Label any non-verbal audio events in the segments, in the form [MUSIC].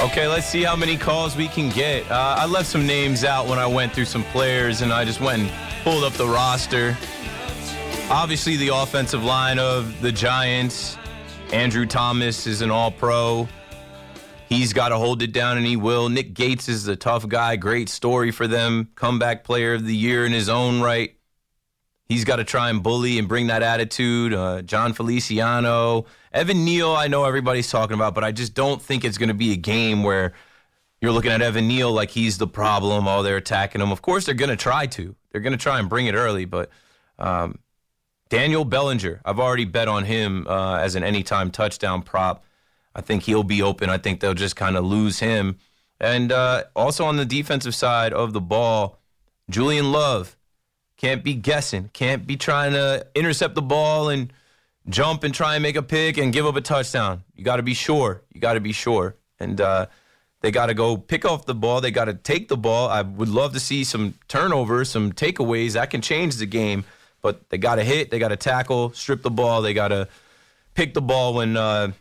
Okay, let's see how many calls we can get. Uh, I left some names out when I went through some players, and I just went and pulled up the roster. Obviously, the offensive line of the Giants. Andrew Thomas is an all pro. He's got to hold it down, and he will. Nick Gates is a tough guy. Great story for them. Comeback player of the year in his own right. He's got to try and bully and bring that attitude. Uh, Jon Feliciano, Evan Neal, I know everybody's talking about, but I just don't think it's going to be a game where you're looking at Evan Neal like he's the problem. Oh, they're attacking him. Of course, they're going to try to. They're going to try and bring it early, but um, Daniel Bellinger, I've already bet on him uh, as an anytime touchdown prop. I think he'll be open. I think they'll just kind of lose him. And uh, also on the defensive side of the ball, Julian Love can't be guessing, can't be trying to intercept the ball and jump and try and make a pick and give up a touchdown. You got to be sure. You got to be sure. And uh, they got to go pick off the ball. They got to take the ball. I would love to see some turnovers, some takeaways. That can change the game. But they got to hit. They got to tackle, strip the ball. They got to pick the ball when uh,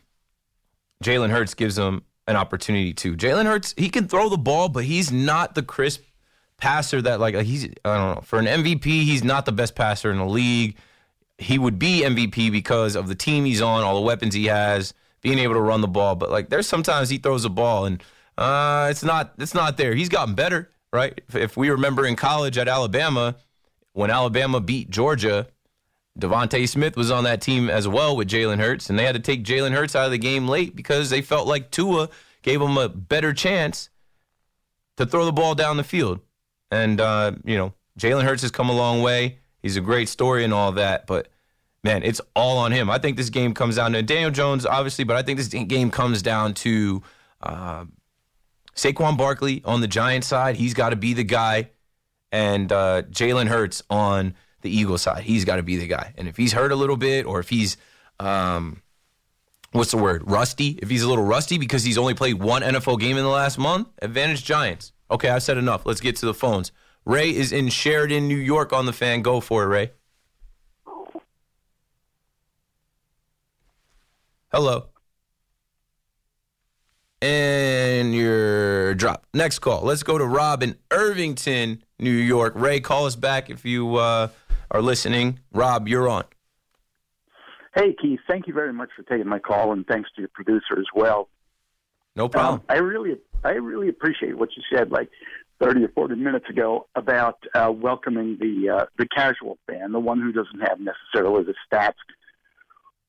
Jalen Hurts gives them an opportunity to. Jalen Hurts, he can throw the ball, but he's not the crisp passer that like he's I don't know for an MVP. He's not the best passer in the league. He would be MVP because of the team he's on, all the weapons he has, being able to run the ball. But like there's sometimes he throws a ball and uh, it's not it's not there. He's gotten better, right? If, if we remember in college at Alabama, when Alabama beat Georgia, DeVonta Smith was on that team as well with Jalen Hurts, and they had to take Jalen Hurts out of the game late because they felt like Tua gave him a better chance to throw the ball down the field. And, uh, you know, Jalen Hurts has come a long way. He's a great story and all that, but man, it's all on him. I think this game comes down to Daniel Jones, obviously, but I think this game comes down to uh, Saquon Barkley on the Giants side. He's got to be the guy, and uh, Jalen Hurts on the Eagles side. He's got to be the guy. And if he's hurt a little bit, or if he's um, what's the word, rusty? If he's a little rusty because he's only played one NFL game in the last month, advantage Giants. Okay, I said enough. Let's get to the phones. Ray is in Sheridan, New York on the fan. Go for it, Ray. Hello. And you're dropped. Next call. Let's go to Rob in Irvington, New York. Ray, call us back if you uh, are listening. Rob, you're on. Hey, Keith. Thank you very much for taking my call, and thanks to your producer as well. No problem. Um, I really, I really appreciate what you said, like thirty or forty minutes ago, about uh, welcoming the uh, the casual fan, the one who doesn't have necessarily the stats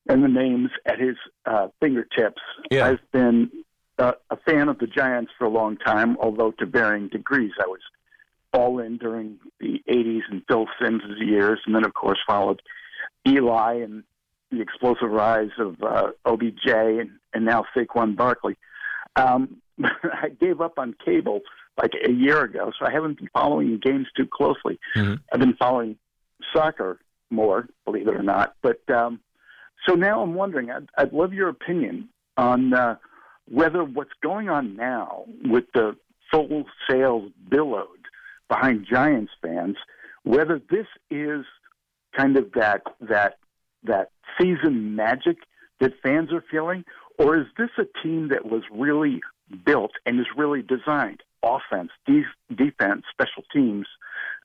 and the names at his uh, fingertips. Yeah. I've been uh, a fan of the Giants for a long time, although to varying degrees. I was all in during the '80s and Phil Simms' years, and then of course followed Eli and the explosive rise of uh, OBJ and, and now Saquon Barkley. Um, [LAUGHS] I gave up on cable like a year ago, so I haven't been following games too closely. Mm-hmm. I've been following soccer more, believe it or not. But um, so now I'm wondering. I'd, I'd love your opinion on uh, whether what's going on now with the full sails billowed behind Giants fans, whether this is kind of that that that season magic that fans are feeling, or is this a team that was really built and is really designed offense, de- defense, special teams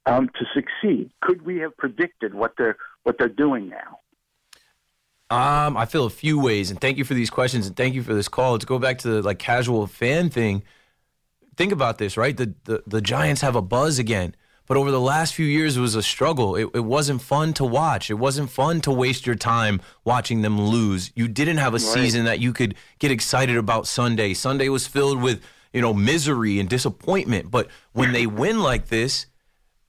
um, to succeed? Could we have predicted what they're what they're doing now? Um, I feel a few ways, and thank you for these questions, and thank you for this call. To go back to the like casual fan thing, think about this, right? The the, the Giants have a buzz again, but over the last few years, it was a struggle. It, it wasn't fun to watch. It wasn't fun to waste your time watching them lose. You didn't have a season that you could get excited about Sunday. Sunday was filled with you know misery and disappointment. But when they win like this,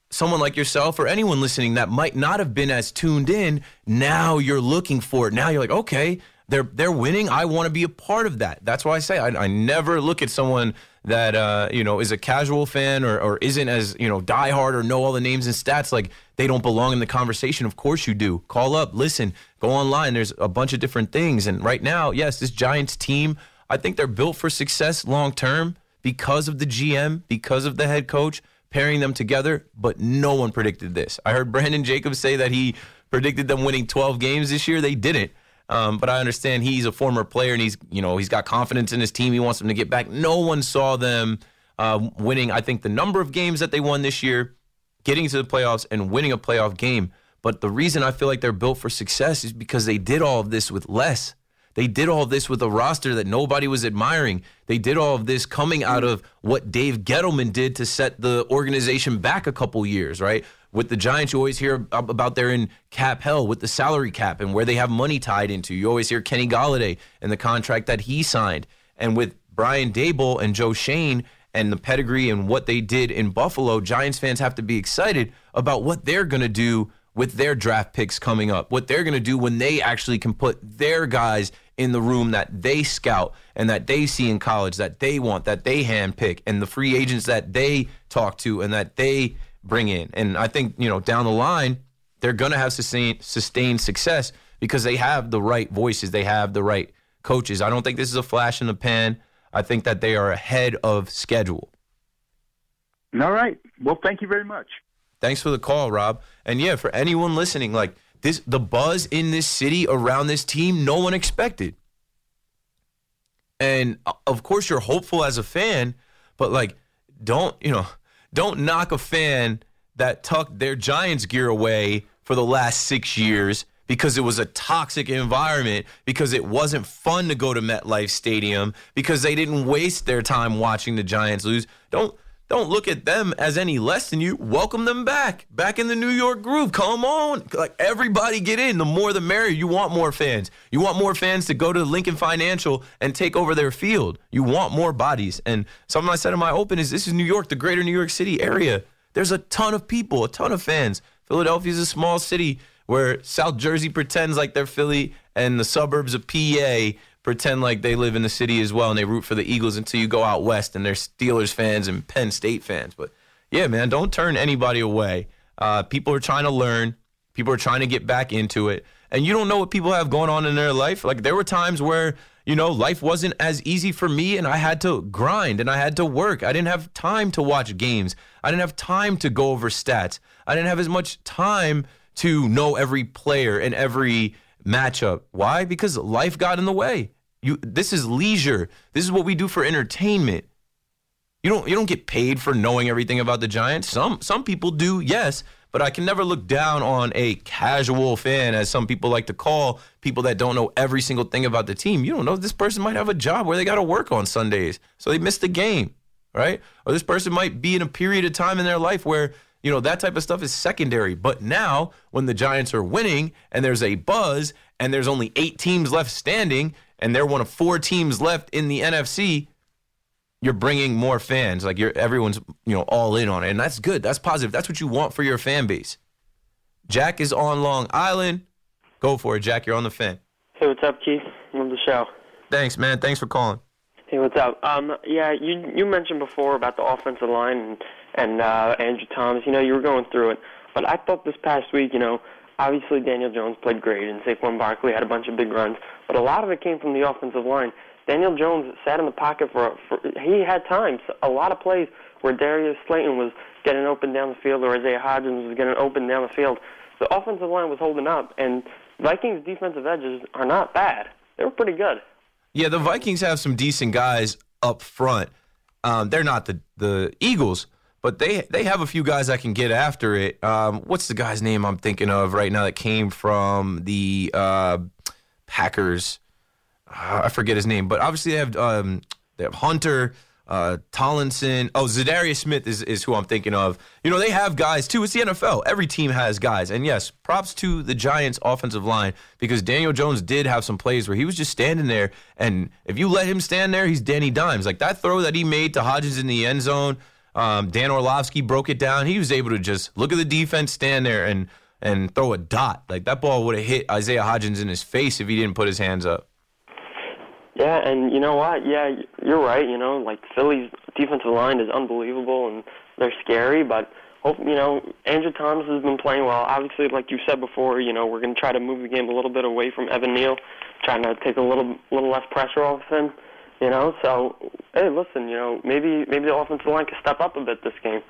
someone like yourself or anyone listening that might not have been as tuned in, now you're looking for it. Now you're like, okay, they're they're winning. I want to be a part of that. That's why I say I, I never look at someone that uh, you know is a casual fan or, or isn't as you know diehard or know all the names and stats like they don't belong in the conversation. Of course you do. Call up, listen, go online. There's a bunch of different things. And right now, yes, this Giants team, I think they're built for success long term because of the GM, because of the head coach pairing them together, but no one predicted this. I heard Brandon Jacobs say that he predicted them winning 12 games this year. They didn't. Um, but I understand he's a former player and he's, you know, he's got confidence in his team. He wants them to get back. No one saw them uh, winning. I think the number of games that they won this year, getting to the playoffs and winning a playoff game. But the reason I feel like they're built for success is because they did all of this with less. They did all of this with a roster that nobody was admiring. They did all of this coming out of what Dave Gettleman did to set the organization back a couple years, right? With the Giants, you always hear about they're in cap hell with the salary cap and where they have money tied into. You always hear Kenny Golladay and the contract that he signed. And with Brian Daboll and Joe Schoen and the pedigree and what they did in Buffalo, Giants fans have to be excited about what they're going to do with their draft picks coming up, what they're going to do when they actually can put their guys in the room that they scout and that they see in college that they want, that they handpick, and the free agents that they talk to and that they bring in. And I think, you know, down the line, they're going to have sustained, sustained success because they have the right voices, they have the right coaches. I don't think this is a flash in the pan. I think that they are ahead of schedule. All right. Well, thank you very much. Thanks for the call, Rob. And yeah, for anyone listening, like this the buzz in this city around this team, no one expected. And uh, of course you're hopeful as a fan, but like don't, you know, don't knock a fan that tucked their Giants gear away for the last 6 years because it was a toxic environment, because it wasn't fun to go to MetLife Stadium, because they didn't waste their time watching the Giants lose. Don't don't look at them as any less than you. Welcome them back, back in the New York groove. Come on, like everybody get in. The more the merrier. You want more fans. You want more fans to go to Lincoln Financial and take over their field. You want more bodies. And something I said in my open is this is New York, the greater New York City area. There's a ton of people, a ton of fans. Philadelphia is a small city where South Jersey pretends like they're Philly and the suburbs of PA pretend like they live in the city as well and they root for the Eagles until you go out west and they're Steelers fans and Penn State fans. But yeah, man, don't turn anybody away. Uh, people are trying to learn. People are trying to get back into it. And you don't know what people have going on in their life. Like there were times where, you know, life wasn't as easy for me and I had to grind and I had to work. I didn't have time to watch games. I didn't have time to go over stats. I didn't have as much time to know every player and every matchup. Why? Because life got in the way. You this is leisure. This is what we do for entertainment. You don't you don't get paid for knowing everything about the Giants. Some some people do, yes, but I can never look down on a casual fan as some people like to call people that don't know every single thing about the team. You don't know this person might have a job where they got to work on Sundays, so they missed the game, right? Or this person might be in a period of time in their life where you know, that type of stuff is secondary. But now, when the Giants are winning and there's a buzz and there's only eight teams left standing, and they're one of four teams left in the NFC, you're bringing more fans. Like you're everyone's you know all in on it, and that's good. That's positive. That's what you want for your fan base. Jack is on Long Island. Go for it, Jack. You're on the fan. Hey, what's up, Keith? Love the show. Thanks, man. Thanks for calling. Hey, what's up? Um, yeah, you you mentioned before about the offensive line and and uh, Andrew Thomas. You know, you were going through it, but I thought this past week, you know, obviously Daniel Jones played great, and Saquon Barkley had a bunch of big runs but a lot of it came from the offensive line. Daniel Jones sat in the pocket for, for he had times, a lot of plays where Darius Slayton was getting open down the field or Isaiah Hodgins was getting open down the field. The offensive line was holding up, and Vikings' defensive edges are not bad. They were pretty good. Yeah, the Vikings have some decent guys up front. Um, they're not the the Eagles, but they they have a few guys that can get after it. Um, what's the guy's name I'm thinking of right now that came from the uh, Packers. Uh, I forget his name, but obviously they have um, they have Hunter, uh, Tomlinson. Oh, Za'Darius Smith is, is who I'm thinking of. You know, they have guys too. It's the NFL. Every team has guys. And yes, props to the Giants offensive line because Daniel Jones did have some plays where he was just standing there. And if you let him stand there, he's Danny Dimes. Like that throw that he made to Hodgins in the end zone, um, Dan Orlovsky broke it down. He was able to just look at the defense, stand there, and and throw a dot. Like that ball would have hit Isaiah Hodgins in his face if he didn't put his hands up. Yeah, and you know what? Yeah, you're right. You know, like Philly's defensive line is unbelievable, and they're scary. But hope you know Andrew Thomas has been playing well. Obviously, like you said before, you know we're going to try to move the game a little bit away from Evan Neal, trying to take a little little less pressure off of him. You know, so hey, listen, you know maybe maybe the offensive line can step up a bit this game.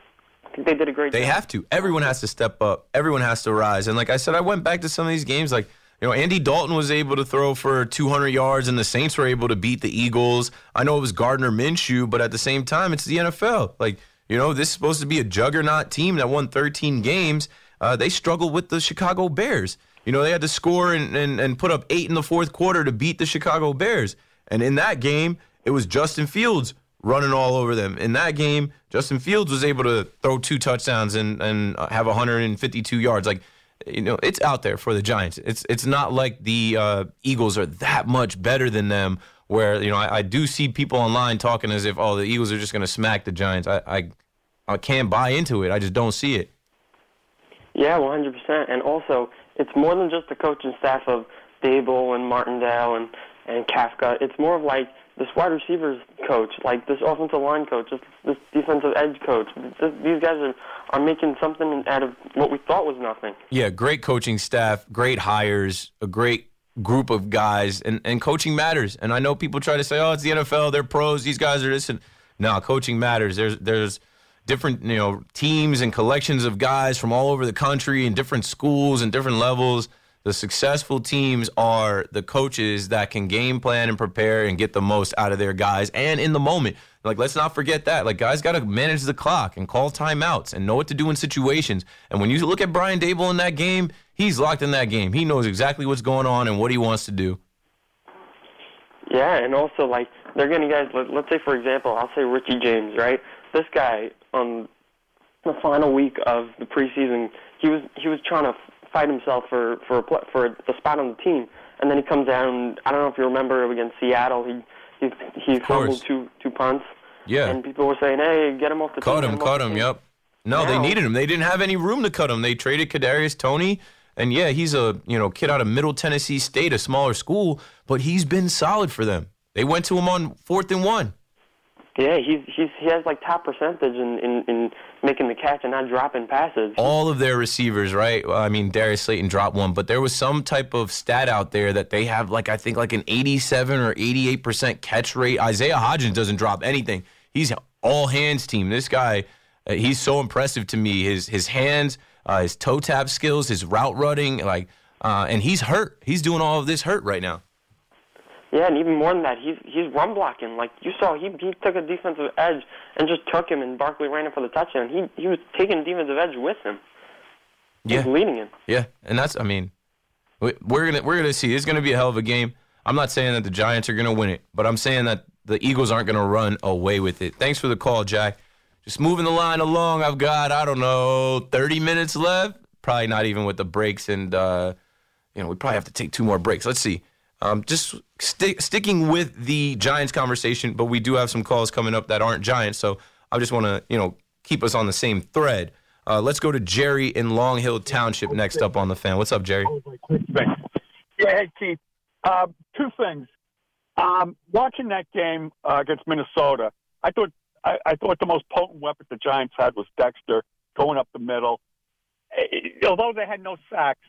I think they did a great They job. have to. Everyone has to step up. Everyone has to rise. And like I said, I went back to some of these games. Like, you know, Andy Dalton was able to throw for 200 yards, and the Saints were able to beat the Eagles. I know it was Gardner Minshew, but at the same time, it's the NFL. Like, you know, this is supposed to be a juggernaut team that won 13 games. Uh, they struggled with the Chicago Bears. You know, they had to score and, and, and put up eight in the fourth quarter to beat the Chicago Bears. And in that game, it was Justin Fields running all over them. In that game, Justin Fields was able to throw two touchdowns and, and have 152 yards. Like, you know, it's out there for the Giants. It's it's not like the uh, Eagles are that much better than them. Where you know, I, I do see people online talking as if oh, the Eagles are just going to smack the Giants. I, I I can't buy into it. I just don't see it. Yeah, 100%. And also, it's more than just the coaching staff of Daboll and Martindale and, and Kafka. It's more of like this wide receivers coach, like this offensive line coach, this, this defensive edge coach. This, these guys are, are making something out of what we thought was nothing. Yeah, great coaching staff, great hires, a great group of guys, and, and coaching matters. And I know people try to say, oh, it's the NFL, they're pros, these guys are this. And no, coaching matters. There's there's different you know teams and collections of guys from all over the country and different schools and different levels. The successful teams are the coaches that can game plan and prepare and get the most out of their guys and in the moment. Like, let's not forget that. Like, guys got to manage the clock and call timeouts and know what to do in situations. And when you look at Brian Daboll in that game, he's locked in that game. He knows exactly what's going on and what he wants to do. Yeah, and also like they're getting guys. Let, let's say, for example, I'll say Richie James, right? This guy on the final week of the preseason, he was he was trying to fight himself for for a for the spot on the team, and then he comes down. I don't know if you remember against Seattle. He he he fumbled two two punts. Yeah. And people were saying, "Hey, get him off the Cut team." him, cut him. team." Yep. No, they needed him. They didn't have any room to cut him. They traded Kadarius Toney, and yeah, he's a you know kid out of Middle Tennessee State, a smaller school, but he's been solid for them. They went to him on fourth and one. Yeah, he's he's he has like top percentage in in, in making the catch and not dropping passes. All of their receivers, right? Well, I mean, Darius Slayton dropped one, but there was some type of stat out there that they have, like I think, like an 87 or 88 percent catch rate. Isaiah Hodgins doesn't drop anything. He's all hands team. This guy, uh, he's so impressive to me. His his hands, uh, his toe tap skills, his route running, like, uh, and he's hurt. He's doing all of this hurt right now. Yeah, and even more than that, he's he's run blocking. Like you saw, he he took a defensive edge and just took him, and Barkley ran him for the touchdown. He he was taking defensive edge with him. He was Yeah. leading him. Yeah, and that's I mean, we- we're gonna we're gonna see. It's gonna be a hell of a game. I'm not saying that the Giants are gonna win it, but I'm saying that the Eagles aren't gonna run away with it. Thanks for the call, Jack. Just moving the line along. I've got I don't know 30 minutes left. Probably not even with the breaks, and uh, you know we probably have to take two more breaks. Let's see. Um, just sti- sticking with the Giants conversation, but we do have some calls coming up that aren't Giants, so I just want to you know keep us on the same thread. Uh, let's go to Jerry in Long Hill Township next up on the fan. What's up, Jerry? Yeah, hey Keith. Uh, two things. Um, watching that game uh, against Minnesota, I thought I, I thought the most potent weapon the Giants had was Dexter going up the middle. Eh, Although they had no sacks,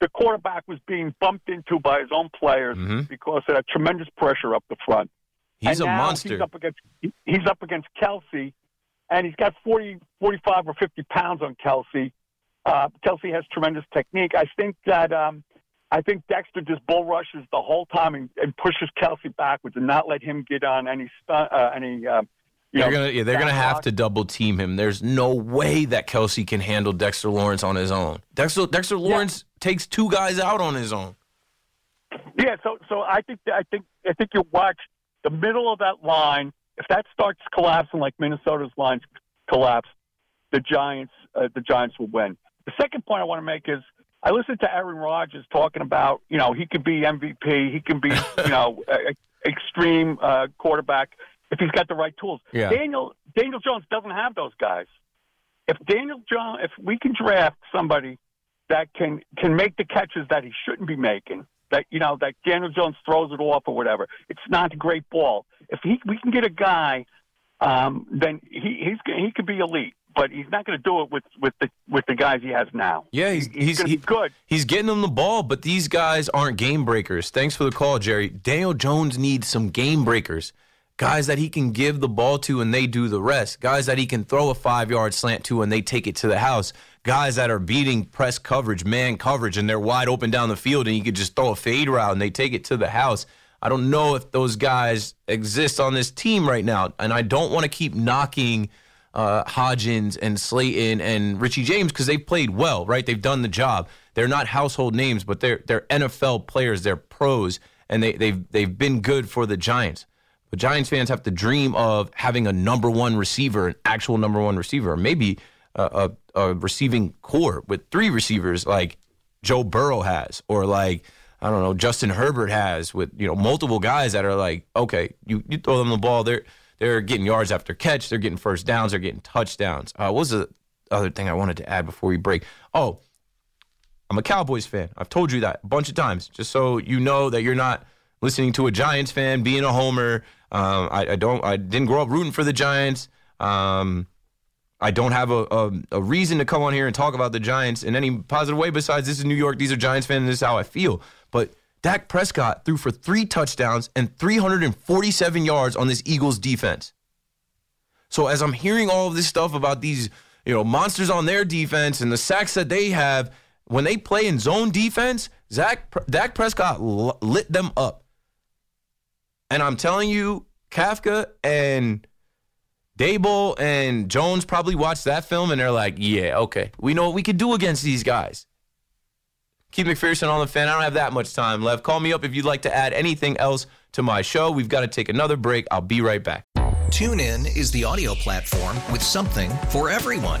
the quarterback was being bumped into by his own players because of that tremendous pressure up the front. Mm-hmm. He's And a monster. He's up against he's up against Kelce, and he's got 40, 45 or fifty pounds on Kelce. Uh, Kelce has tremendous technique. I think that um, I think Dexter just bull rushes the whole time and, and pushes Kelce backwards and not let him get on any stu- uh, any. Uh, They're gonna yeah, they're gonna have block. to double team him. There's no way that Kelce can handle Dexter Lawrence on his own. Dexter Dexter Lawrence takes two guys out on his own. Yeah, so so I think I think I think you watch the middle of that line. If that starts collapsing like Minnesota's lines collapse, the Giants uh, the Giants will win. The second point I want to make is I listened to Aaron Rodgers talking about you know he could be MVP, he can be [LAUGHS] you know a, a extreme uh, quarterback if he's got the right tools. Yeah. Daniel Daniel Jones doesn't have those guys. If Daniel Jones, if we can draft somebody that can can make the catches that he shouldn't be making, that you know that Daniel Jones throws it off or whatever, it's not a great ball. If he we can get a guy, um, then he he's he could be elite. But he's not going to do it with, with the with the guys he has now. Yeah, he's he's, gonna he- be good. He's getting them the ball, but these guys aren't game breakers. Thanks for the call, Jerry. Daniel Jones needs some game breakers. Guys that he can give the ball to and they do the rest. Guys that he can throw a five yard slant to and they take it to the house. Guys that are beating press coverage, man coverage, and they're wide open down the field and you could just throw a fade route and they take it to the house. I don't know if those guys exist on this team right now. And I don't want to keep knocking uh, Hodgins and Slayton and Richie James because they've played well, right? They've done the job. They're not household names, but they're they're NFL players. They're pros, and they they've they've been good for the Giants. But Giants fans have to dream of having a number one receiver, an actual number one receiver, or maybe a, a, a receiving core with three receivers like Joe Burrow has, or like I don't know Justin Herbert has, with you know multiple guys that are like, okay, you you throw them the ball, they're they're getting yards after catch, they're getting first downs, they're getting touchdowns. Uh, what was the other thing I wanted to add before we break? Oh, I'm a Cowboys fan. I've told you that a bunch of times, just so you know that you're not listening to a Giants fan being a homer. Um, I, I don't. I didn't grow up rooting for the Giants. Um, I don't have a, a, a reason to come on here and talk about the Giants in any positive way besides this is New York. These are Giants fans. This is how I feel. But Dak Prescott threw for three touchdowns and 347 yards on this Eagles defense. So as I'm hearing all of this stuff about these, you know, monsters on their defense and the sacks that they have, when they play in zone defense, Zach Dak Prescott lit them up. And I'm telling you, Kafka and Daboll and Jones probably watched that film and they're like, yeah, okay, we know what we can do against these guys. Keith McPherson on the fan. I don't have that much time left. Call me up if you'd like to add anything else to my show. We've got to take another break. I'll be right back. TuneIn is the audio platform with something for everyone.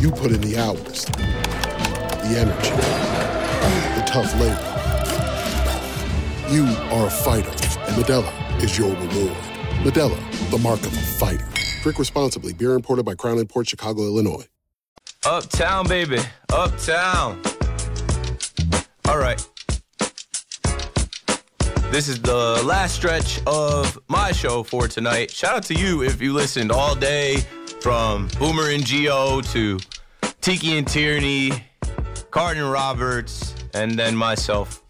You put in the hours, the energy, the tough labor. You are a fighter, and Modelo is your reward. Modelo, the mark of a fighter. Drink responsibly. Beer imported by Crown Port Chicago, Illinois. Uptown, baby. Uptown. All right. This is the last stretch of my show for tonight. Shout out to you if you listened all day from Boomer and Gio to Tiki and Tierney, Carton Roberts, and then myself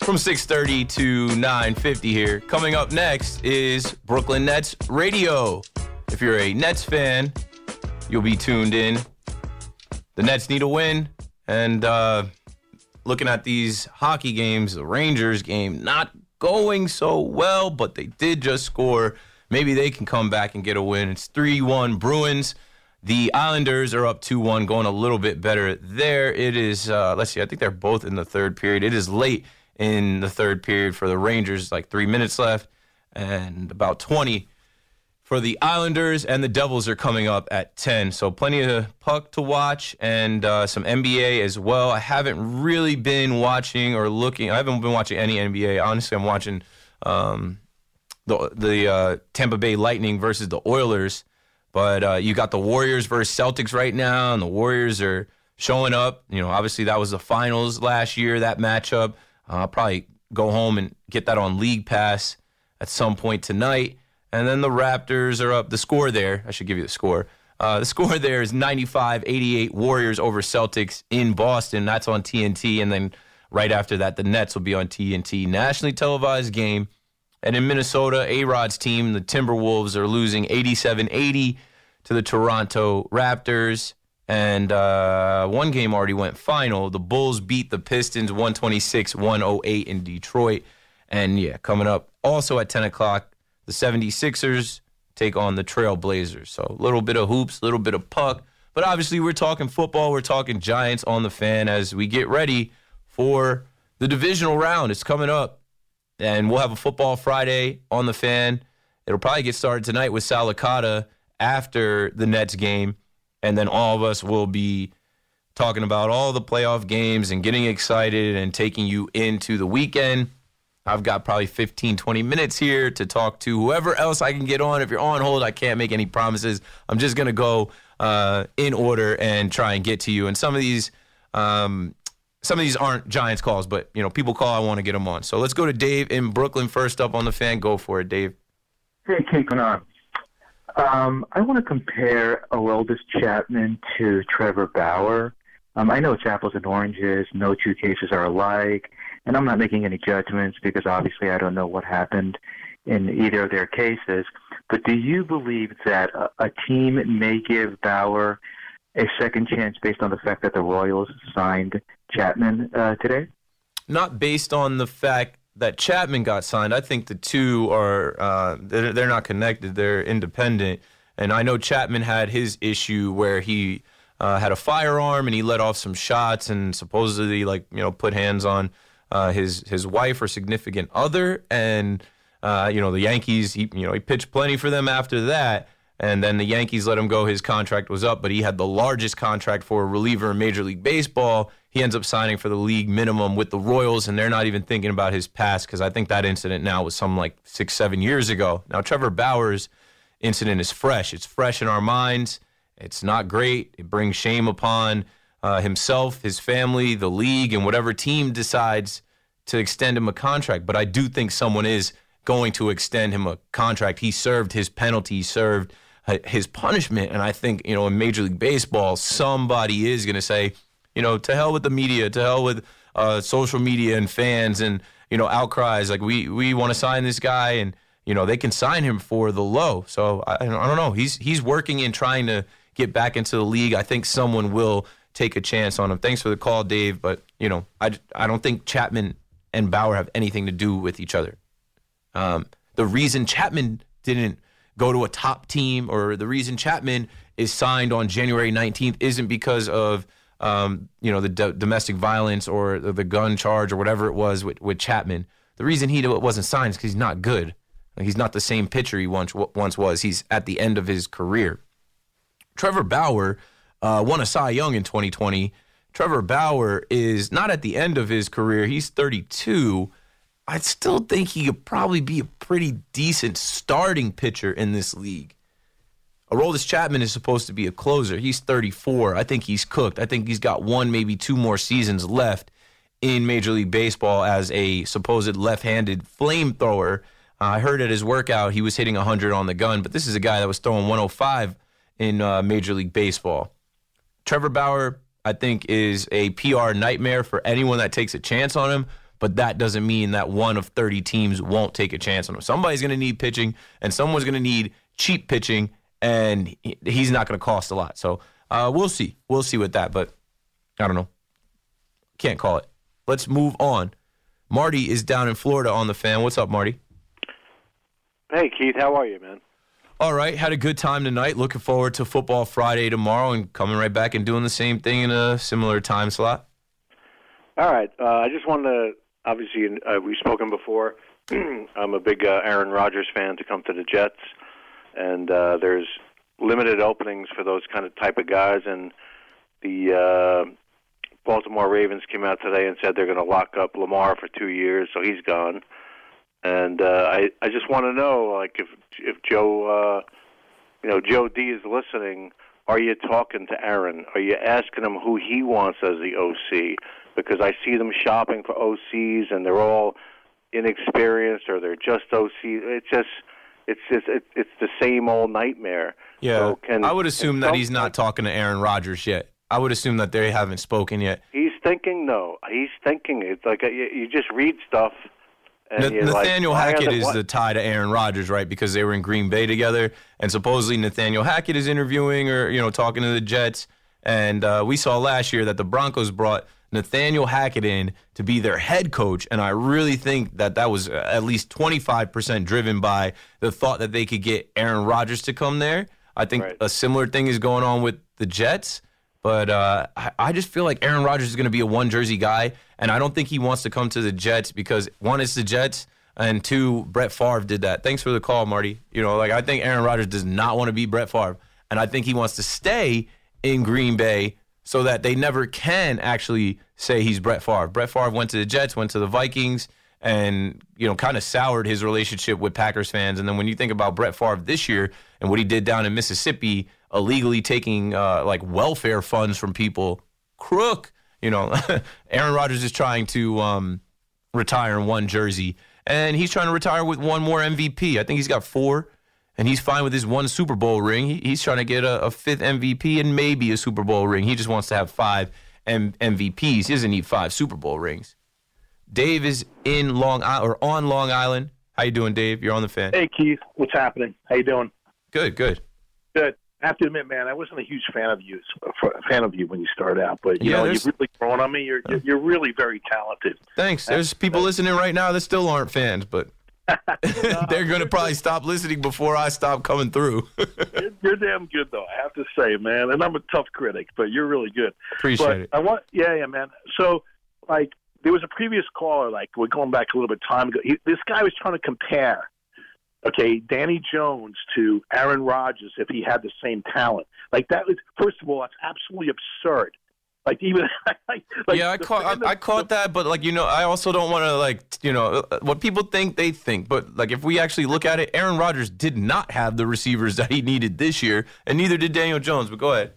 from 6:30 to 9:50 here. Coming up next is Brooklyn Nets Radio. If you're a Nets fan, you'll be tuned in the Nets need a win. And uh, looking at these hockey games, the Rangers game not going so well, but they did just score. Maybe they can come back and get a win. It's 3 1 Bruins. The Islanders are up 2 1, going a little bit better there. It is, uh, let's see, I think they're both in the third period. It is late in the third period for the Rangers, like three minutes left and about 20 for the Islanders, and the Devils are coming up at 10. So plenty of puck to watch and uh, some NBA as well. I haven't really been watching or looking. I haven't been watching any NBA. Honestly, I'm watching um, the the uh, Tampa Bay Lightning versus the Oilers. But uh, you got the Warriors versus Celtics right now, and the Warriors are showing up. You know, obviously that was the finals last year. That matchup. Uh, I'll probably go home and get that on League Pass at some point tonight. And then the Raptors are up. The score there, I should give you the score. Uh, the [LAUGHS] score there is 95 88 Warriors over Celtics in Boston. That's on TNT. And then right after that, the Nets will be on TNT. Nationally televised game. And in Minnesota, A Rod's team, the Timberwolves, are losing 87 80 to the Toronto Raptors. And uh, one game already went final. The Bulls beat the Pistons 126 108 in Detroit. And yeah, coming up also at 10 o'clock, the 76ers take on the Trailblazers. So a little bit of hoops, a little bit of puck. But obviously, we're talking football. We're talking Giants on the fan as we get ready for the divisional round. It's coming up. And we'll have a football Friday on the fan. It'll probably get started tonight with Sal Licata after the Nets game. And then all of us will be talking about all the playoff games and getting excited and taking you into the weekend. I've got probably 15, 20 minutes here to talk to whoever else I can get on. If you're on hold, I can't make any promises. I'm just going to go uh, in order and try and get to you. And some of these, um, some of these aren't Giants calls, but you know, people call. I want to get them on. So let's go to Dave in Brooklyn first up on the fan. Go for it, Dave. Hey, Kate Bernard. Um, I want to compare Aroldis Chapman to Trevor Bauer. Um, I know it's apples and oranges. No two cases are alike. And I'm not making any judgments because obviously I don't know what happened in either of their cases. But do you believe that a, a team may give Bauer a second chance based on the fact that the Royals signed Chapman uh, today? Not based on the fact that Chapman got signed. I think the two are uh, they're, they're not connected. They're independent. And I know Chapman had his issue where he uh, had a firearm and he let off some shots and supposedly like you know put hands on uh, his his wife or significant other, and uh, you know the Yankees. He you know he pitched plenty for them after that, and then the Yankees let him go. His contract was up, but he had the largest contract for a reliever in Major League Baseball. He ends up signing for the league minimum with the Royals, and they're not even thinking about his past because I think that incident now was some like six seven years ago. Now Trevor Bauer's incident is fresh. It's fresh in our minds. It's not great. It brings shame upon uh, himself, his family, the league, and whatever team decides to extend him a contract. But I do think someone is going to extend him a contract. He served his penalty, he served his punishment. And I think, you know, in Major League Baseball, somebody is going to say, you know, to hell with the media, to hell with uh, social media and fans and, you know, outcries. Like, we, we want to sign this guy and, you know, they can sign him for the low. So I, I don't know. He's, he's working in trying to get back into the league. I think someone will take a chance on him. Thanks for the call, Dave. But you know, I I don't think Chapman and Bauer have anything to do with each other. Um, the reason Chapman didn't go to a top team, or the reason Chapman is signed on January 19th, isn't because of um, you know the d- domestic violence or the, the, gun charge or whatever it was with, with Chapman. The reason he wasn't signed is because he's not good. He's not the same pitcher he once once was. He's at the end of his career. Trevor Bauer uh, won a Cy Young in 2020. Trevor Bauer is not at the end of his career. He's 32. I still think he could probably be a pretty decent starting pitcher in this league. Aroldis Chapman is supposed to be a closer. He's 34. I think he's cooked. I think he's got one, maybe two more seasons left in Major League Baseball as a supposed left-handed flamethrower. Uh, I heard at his workout he was hitting 100 on the gun, but this is a guy that was throwing 105 in uh, Major League Baseball. Trevor Bauer, I think, is a PR nightmare for anyone that takes a chance on him. But that doesn't mean that one of 30 teams won't take a chance on him. Somebody's going to need pitching, and someone's going to need cheap pitching, and he's not going to cost a lot. So uh, we'll see. We'll see with that. But I don't know. Can't call it. Let's move on. Marty is down in Florida on the fan. What's up, Marty? Hey, Keith. How are you, man? All right, had a good time tonight. Looking forward to football Friday tomorrow and coming right back and doing the same thing in a similar time slot. All right, uh, I just wanted to obviously uh, we've spoken before. [CLEARS THROAT] I'm a big uh, Aaron Rodgers fan to come to the Jets. and uh, there's limited openings for those kind of type of guys. And the uh, Baltimore Ravens came out today and said they're going to lock up Lamar for two years, so he's gone. And uh, I I just want to know, like, if if Joe, uh, you know, Joe D is listening, are you talking to Aaron? Are you asking him who he wants as the OC? Because I see them shopping for OCs, and they're all inexperienced or they're just OC. It's just it's just it, it's the same old nightmare. Yeah, So can- I would assume that he's not talking to Aaron Rodgers yet. I would assume that they haven't spoken yet. He's thinking no. He's thinking it's like uh, you, you just read stuff. And Na- you're like, Nathaniel Hackett is what- the tie to Aaron Rodgers, right? Because they were in Green Bay together, and supposedly Nathaniel Hackett is interviewing or you know talking to the Jets. And uh, we saw last year that the Broncos brought Nathaniel Hackett in to be their head coach, and I really think that that was uh, at least twenty five percent driven by the thought that they could get Aaron Rodgers to come there. I think a similar thing is going on with the Jets. But uh, I, I just feel like Aaron Rodgers is going to be a one jersey guy, and I don't think he wants to come to the Jets because one, it's the Jets, and two, Brett Favre did that. Thanks for the call, Marty. You know, like I think Aaron Rodgers does not want to be Brett Favre, and I think he wants to stay in Green Bay so that they never can actually say he's Brett Favre. Brett Favre went to the Jets, went to the Vikings, and you know, kind of soured his relationship with Packers fans. And then when you think about Brett Favre this year and what he did down in Mississippi, illegally taking uh, like welfare funds from people, crook. You know, [LAUGHS] Aaron Rodgers is trying to um, retire in one jersey, and he's trying to retire with one more MVP. I think he's got four, and he's fine with his one Super Bowl ring. He, he's trying to get a, a fifth MVP and maybe a Super Bowl ring. He just wants to have five M- MVPs. He doesn't need five Super Bowl rings. Dave is in Long Island or on Long Island. How you doing, Dave? You're on the fan. Hey Keith, what's happening? How you doing? Good, good. Good. I have to admit, man, I wasn't a huge fan of you, a fan of you when you started out, but you Yeah, know, you're really growing on me. You're you're, you're really very talented. Thanks. There's people listening right now that still aren't fans, but [LAUGHS] they're going to probably stop listening before I stop coming through. [LAUGHS] You're, you're damn good, though. I have to say, man. And I'm a tough critic, but you're really good. Appreciate but it. I want, yeah, yeah, man. So, like, there was a previous caller, like, we're going back a little bit time ago. He, this guy was trying to compare, okay, Danny Jones to Aaron Rodgers if he had the same talent. Like, that was, first of all, that's absolutely absurd. Like, even, [LAUGHS] like, yeah, I caught I, I caught that, but like you know, I also don't want to like you know uh, what people think they think, but like if we actually look at it, Aaron Rodgers did not have the receivers [LAUGHS] that he needed this year, and neither did Daniel Jones. But go ahead.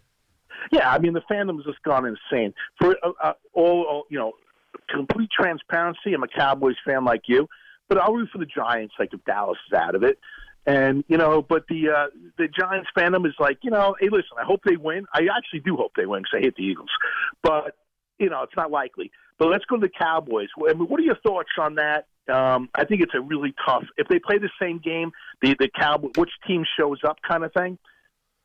Yeah, I mean the fandom's just gone insane. For uh, uh, all, all you know, complete transparency. I'm a Cowboys fan like you, but I'll root for the Giants. Like if Dallas is out of it, and you know, but the uh, the Giants fandom is like, you know, hey, listen, I hope they win. I actually do hope they win because I hate the Eagles, but you know, it's not likely. But let's go to the Cowboys. I mean, what are your thoughts on that? Um, I think it's a really tough. If they play the same game, the the Cowboy, which team shows up, kind of thing.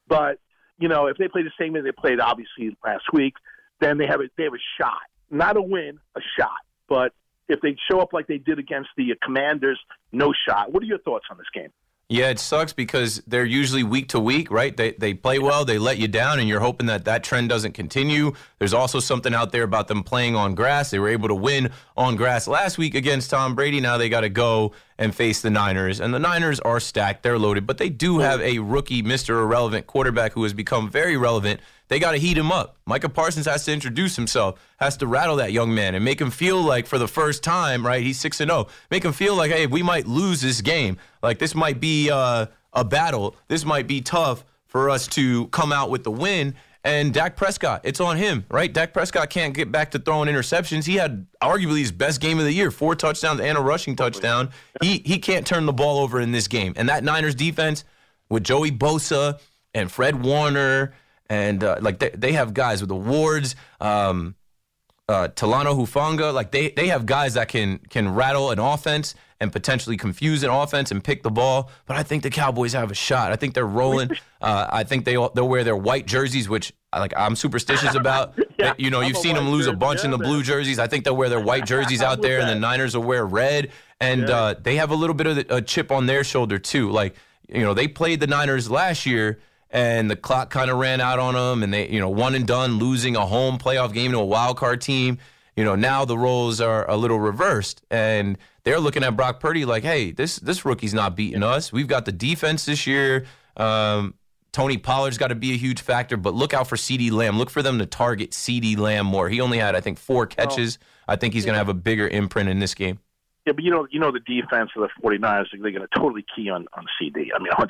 But you know, if they play the same way they played obviously last week, then they have a they have a shot, not a win, a shot. But if they show up like they did against the Commanders, no shot. What are your thoughts on this game? Yeah, it sucks because they're usually week to week, right? They they play well, they let you down, and you're hoping that that trend doesn't continue. There's also something out there about them playing on grass. They were able to win on grass last week against Tom Brady. Now they got to go and face the Niners, and the Niners are stacked. They're loaded, but they do have a rookie, Mr. Irrelevant quarterback who has become very relevant. They got to heat him up. Micah Parsons has to introduce himself, has to rattle that young man and make him feel like for the first time, right? He's 6 and 0. Make him feel like, hey, we might lose this game. Like this might be uh, a battle. This might be tough for us to come out with the win. And Dak Prescott, it's on him, right? Dak Prescott can't get back to throwing interceptions. He had arguably his best game of the year, four touchdowns and a rushing touchdown. He he can't turn the ball over in this game. And that Niners defense with Joey Bosa and Fred Warner and uh, like they, they have guys with awards, um, uh, Talanoa Hufanga, like they they have guys that can can rattle an offense and potentially confuse an offense and pick the ball. But I think the Cowboys have a shot. I think they're rolling. [LAUGHS] Uh, I think they they'll wear their white jerseys, which like I'm superstitious about. [LAUGHS] Yeah, you know, I'm you've seen them lose a bunch in the blue jerseys. I think they'll wear their white [LAUGHS] jerseys out there, and the. Niners will wear red. And Yeah. uh, they have a little bit of the, a chip on their shoulder too. Like you know, they played the Niners last year, and the clock kind of ran out on them, and they you know one and done, losing a home playoff game to a wild card team. You know, now the roles are a little reversed, and they're looking at Brock Purdy like, hey, this this rookie's not beating us. We've got the defense this year. Um, Tony Pollard's got to be a huge factor, but look out for CeeDee Lamb. Look for them to target CeeDee Lamb more. He only had, I think, four catches. I think he's going to have a bigger imprint in this game. Yeah, but you know, you know the defense of the 49ers, they're going to totally key on on CeeDee. I mean, 100%.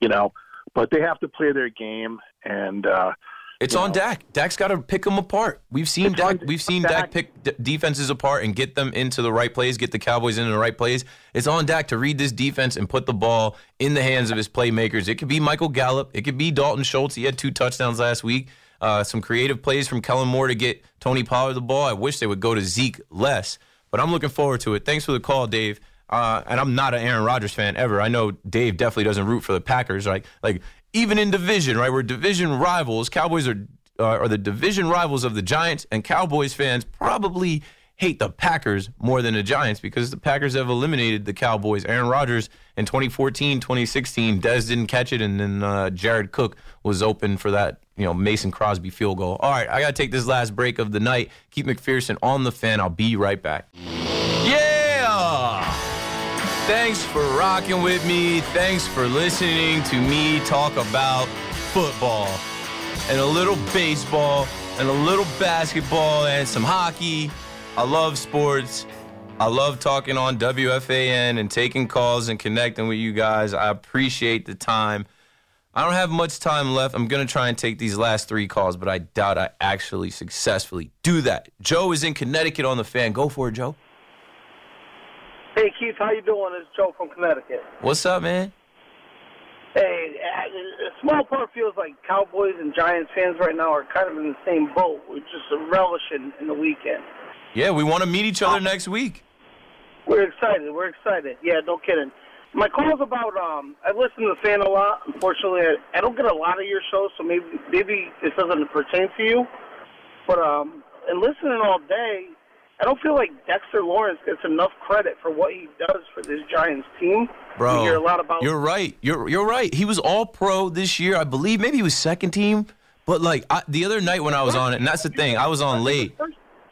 You know, but they have to play their game, and uh, It's on know, Dak. Dak's got to pick them apart. We've seen It's Dak. We've seen Dak. Dak pick d- defenses apart and get them into the right plays. Get the Cowboys into the right plays. It's on Dak to read this defense and put the ball in the hands of his playmakers. It could be Michael Gallup. It could be Dalton Schultz. He had two touchdowns last week. Uh, some creative plays from Kellen Moore to get Tony Pollard the ball. I wish they would go to Zeke less, but I'm looking forward to it. Thanks for the call, Dave. Uh, and I'm not an Aaron Rodgers fan ever. I know Dave definitely doesn't root for the Packers, right? Like even in division, right? We're division rivals. Cowboys are uh, are the division rivals of the Giants, and Cowboys fans probably hate the Packers more than the Giants because the Packers have eliminated the Cowboys. Aaron Rodgers in 2014, 2016, Dez didn't catch it, and then uh, Jared Cook was open for that, you know, Mason Crosby field goal. All right, I got to take this last break of the night. Keith McPherson on the fan. I'll be right back. Thanks for rocking with me. Thanks for listening to me talk about football and a little baseball and a little basketball and some hockey. I love sports. I love talking on WFAN and taking calls and connecting with you guys. I appreciate the time. I don't have much time left. I'm going to try and take these last three calls, but I doubt I actually successfully do that. Joe is in Connecticut on the fan. Go for it, Joe. Hey Keith, how you doing? It's Joe from Connecticut. What's up, man? Hey, a small part feels like Cowboys and Giants fans right now are kind of in the same boat. We're just relishing in the weekend. Yeah, we want to meet each other next week. We're excited. We're excited. Yeah, no kidding. My call's about um. I listen to the fan a lot. Unfortunately, I, I don't get a lot of your shows, so maybe maybe this doesn't pertain to you. But um, and listening all day, I don't feel like Dexter Lawrence gets enough credit for what he does for this Giants team. Bro, we hear a lot about you're right. You're you're right. He was all pro this year. I believe maybe he was second team. But like I, the other night when I was on it, and that's the thing, I was on late.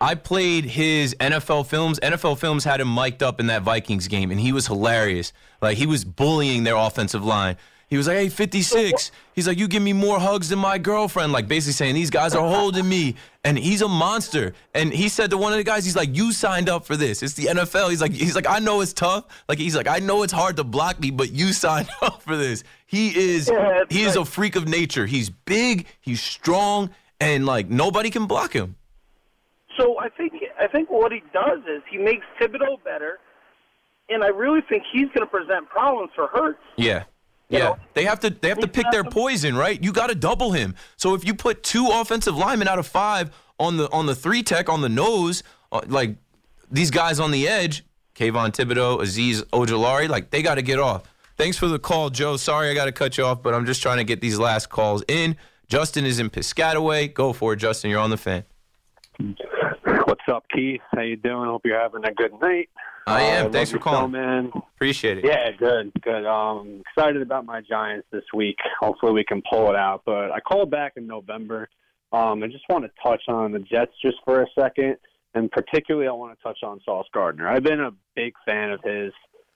I played his NFL films. NFL films had him mic'd up in that Vikings game, and he was hilarious. Like he was bullying their offensive line. He was like, "Hey, 56." He's like, "You give me more hugs than my girlfriend." Like basically saying these guys are holding me, and he's a monster. And he said to one of the guys, "He's like, you signed up for this. It's the NFL." He's like, "He's like, I know it's tough. Like he's like, I know it's hard to block me, but you [LAUGHS] signed up for this." He is Yeah, he is a freak of nature. He's big, he's strong, and like nobody can block him. So I think I think what he does is he makes Thibodeaux better, and I really think he's going to present problems for Hurts. Yeah. Yeah, they have to they have to pick their poison, right? You got to double him. So if you put two offensive linemen out of five on the on the three tech on the nose, uh, like these guys on the edge, Kayvon Thibodeaux, Azeez Ojulari, like they got to get off. Thanks for the call, Joe. Sorry I got to cut you off, but I'm just trying to get these last calls in. Justin is in Piscataway. Go for it, Justin. You're on the fan. What's up, Keith? How you doing? Hope you're having a good night. I am. Uh, Thanks for calling. man. Appreciate it. Yeah, good, good. Um, excited about my Giants this week. Hopefully, we can pull it out. But I called back in November. Um, I just want to touch on the Jets just for a second, and particularly, I want to touch on Sauce Gardner. I've been a big fan of his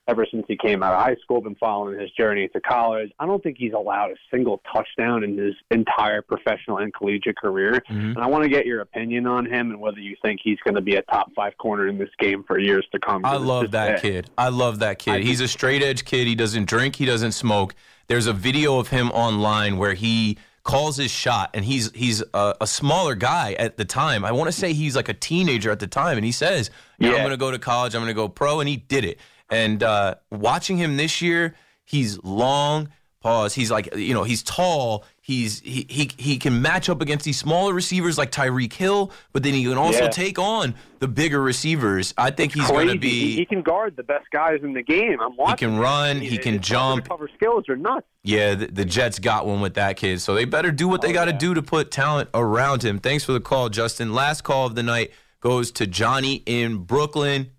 ever since he came out of high school. Been following his journey to college. I don't think he's allowed a single touchdown in his entire professional and collegiate career. Mm-hmm. And I want to get your opinion on him and whether you think he's going to be a top five corner in this game for years to come. I love that there. kid. I love that kid. He's a straight edge kid. He doesn't drink. He doesn't smoke. There's a video of him online where he calls his shot, and he's he's a, a smaller guy at the time. I want to say he's like a teenager at the time, and he says, "Yeah, I'm going to go to college. I'm going to go pro," and he did it. And uh, watching him this year, he's long. Pause. He's like, you know, he's tall. He's he he he can match up against these smaller receivers like Tyreek Hill, but then he can also Yeah. take on the bigger receivers. I think he's going to Crazy. He, be. he can guard the best guys in the game. I'm watching. He can run. He His can jump. Cover skills are nuts. Yeah, the, the Jets got one with that kid, so they better do what they got to do to put talent around him. Thanks for the call, Justin. Last call of the night goes to Johnny in Brooklyn.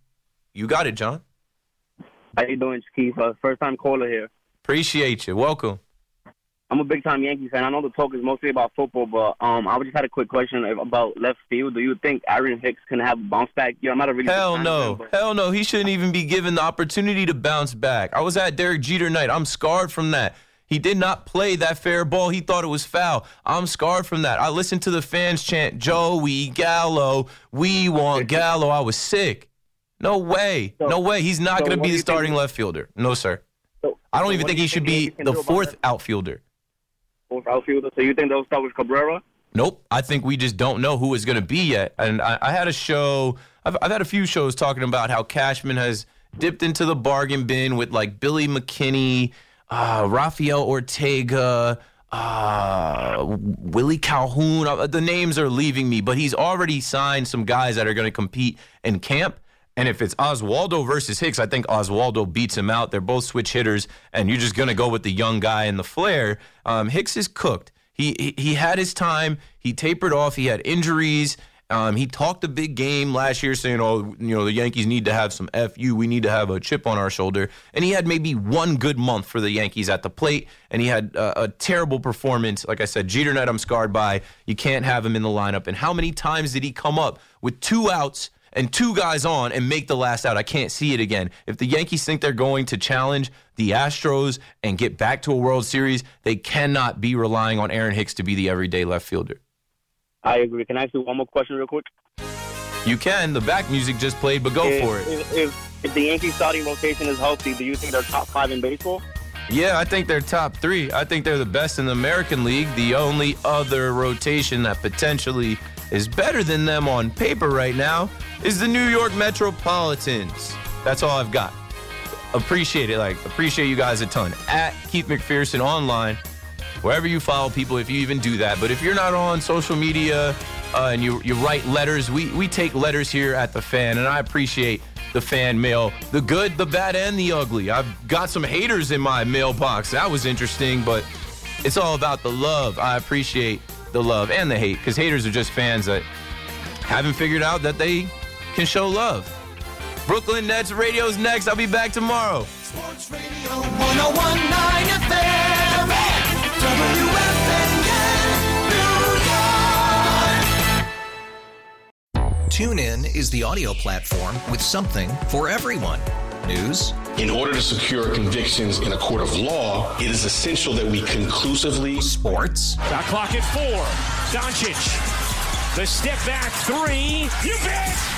You got it, John. How you doing, Keith? Uh, first time caller here. Appreciate you. Welcome. I'm a big time Yankee fan. I know the talk is mostly about football, but um, I just had a quick question about left field. Do you think Aaron Hicks can have a bounce back? Yeah, I'm not a really Hell no. but- Hell no. He shouldn't even be given the opportunity to bounce back. I was at Derek Jeter night. I'm scarred from that. He did not play that fair ball. He thought it was foul. I'm scarred from that. I listened to the fans chant, Joey Gallo, we want [LAUGHS] Gallo. I was sick. No way. No way. He's not so going to be the starting think- left fielder. No, sir. I don't so even think do he should think be the fourth outfielder. Fourth outfielder. So you think they'll start with Cabrera? Nope. I think we just don't know who it's going to be yet. And I, I had a show, I've, I've had a few shows talking about how Cashman has dipped into the bargain bin with like Billy McKinney, uh, Rafael Ortega, uh, Willie Calhoun. Uh, The names are leaving me, but he's already signed some guys that are going to compete in camp. And if it's Oswaldo versus Hicks, I think Oswaldo beats him out. They're both switch hitters, and you're just going to go with the young guy and the flair. Um, Hicks is cooked. He, he he had his time. He tapered off. He had injuries. Um, he talked a big game last year, saying, "Oh, you know, the Yankees need to have some fu. We need to have a chip on our shoulder." And he had maybe one good month for the Yankees at the plate, and he had uh, a terrible performance. Like I said, Jeter Net, I'm scarred by. You can't have him in the lineup. And how many times did he come up with two outs? And two guys on and make the last out. I can't see it again. If the Yankees think they're going to challenge the Astros and get back to a World Series, they cannot be relying on Aaron Hicks to be the everyday left fielder. I agree. Can I ask you one more question real quick? You can. The back music just played, but go if, for it. If, if, if the Yankees starting rotation is healthy, do you think they're top five in baseball? Yeah, I think they're top three. I think they're the best in the American League. The only other rotation that potentially is better than them on paper right now is the New York Metropolitans. That's all I've got. Appreciate it. Like, appreciate you guys a ton. At Keith McPherson online, wherever you follow people, if you even do that. But if you're not on social media uh, and you, you write letters, we, we take letters here at The Fan, and I appreciate the fan mail the good, the bad, and the ugly. I've got some haters in my mailbox. That was interesting, but it's all about the love. I appreciate the love and the hate because haters are just fans that haven't figured out that they can show love. Brooklyn Nets radio's next. I'll be back tomorrow. Sports Radio 1019 FM, TuneIn is the audio platform with something for everyone. News. In order to secure convictions in a court of law, it is essential that we conclusively. Sports. Got clock at four. Doncic. The step back three. You bet.